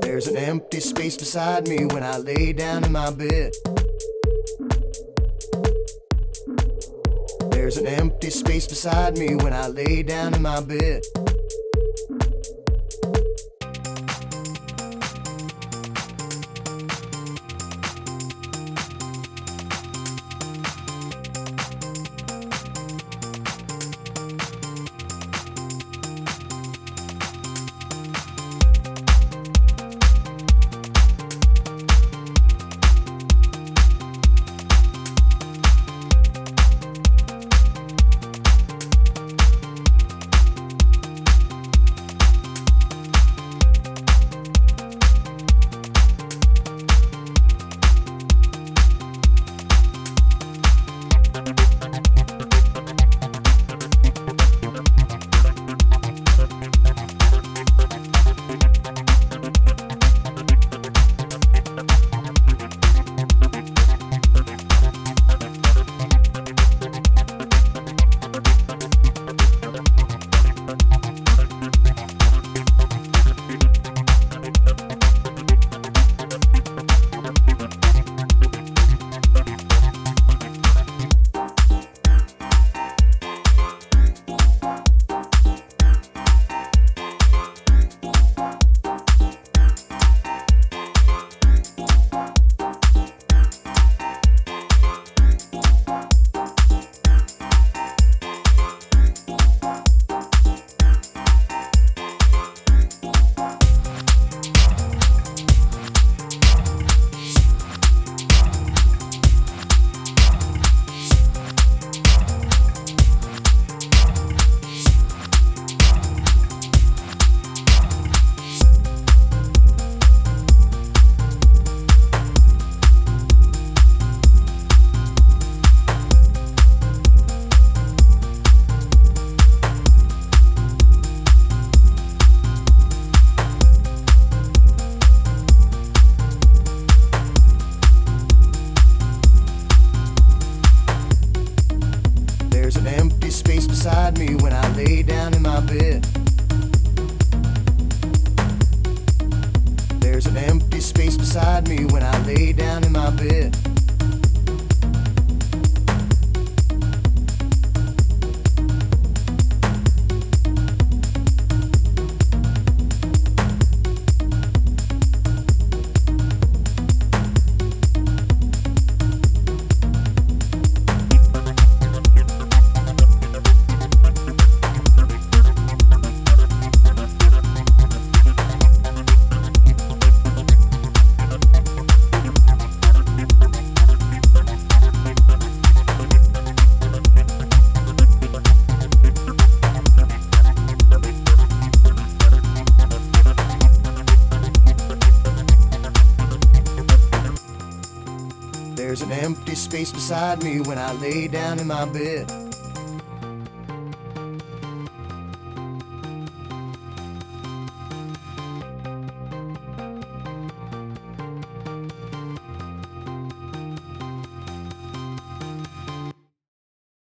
There's an empty space beside me when I lay down in my bed. There's an empty space beside me when I lay down in my bed. Space beside me when I lay down in my bed. There's an empty space beside me when I lay down in my bed. There's an empty space beside me when I lay down in my bed.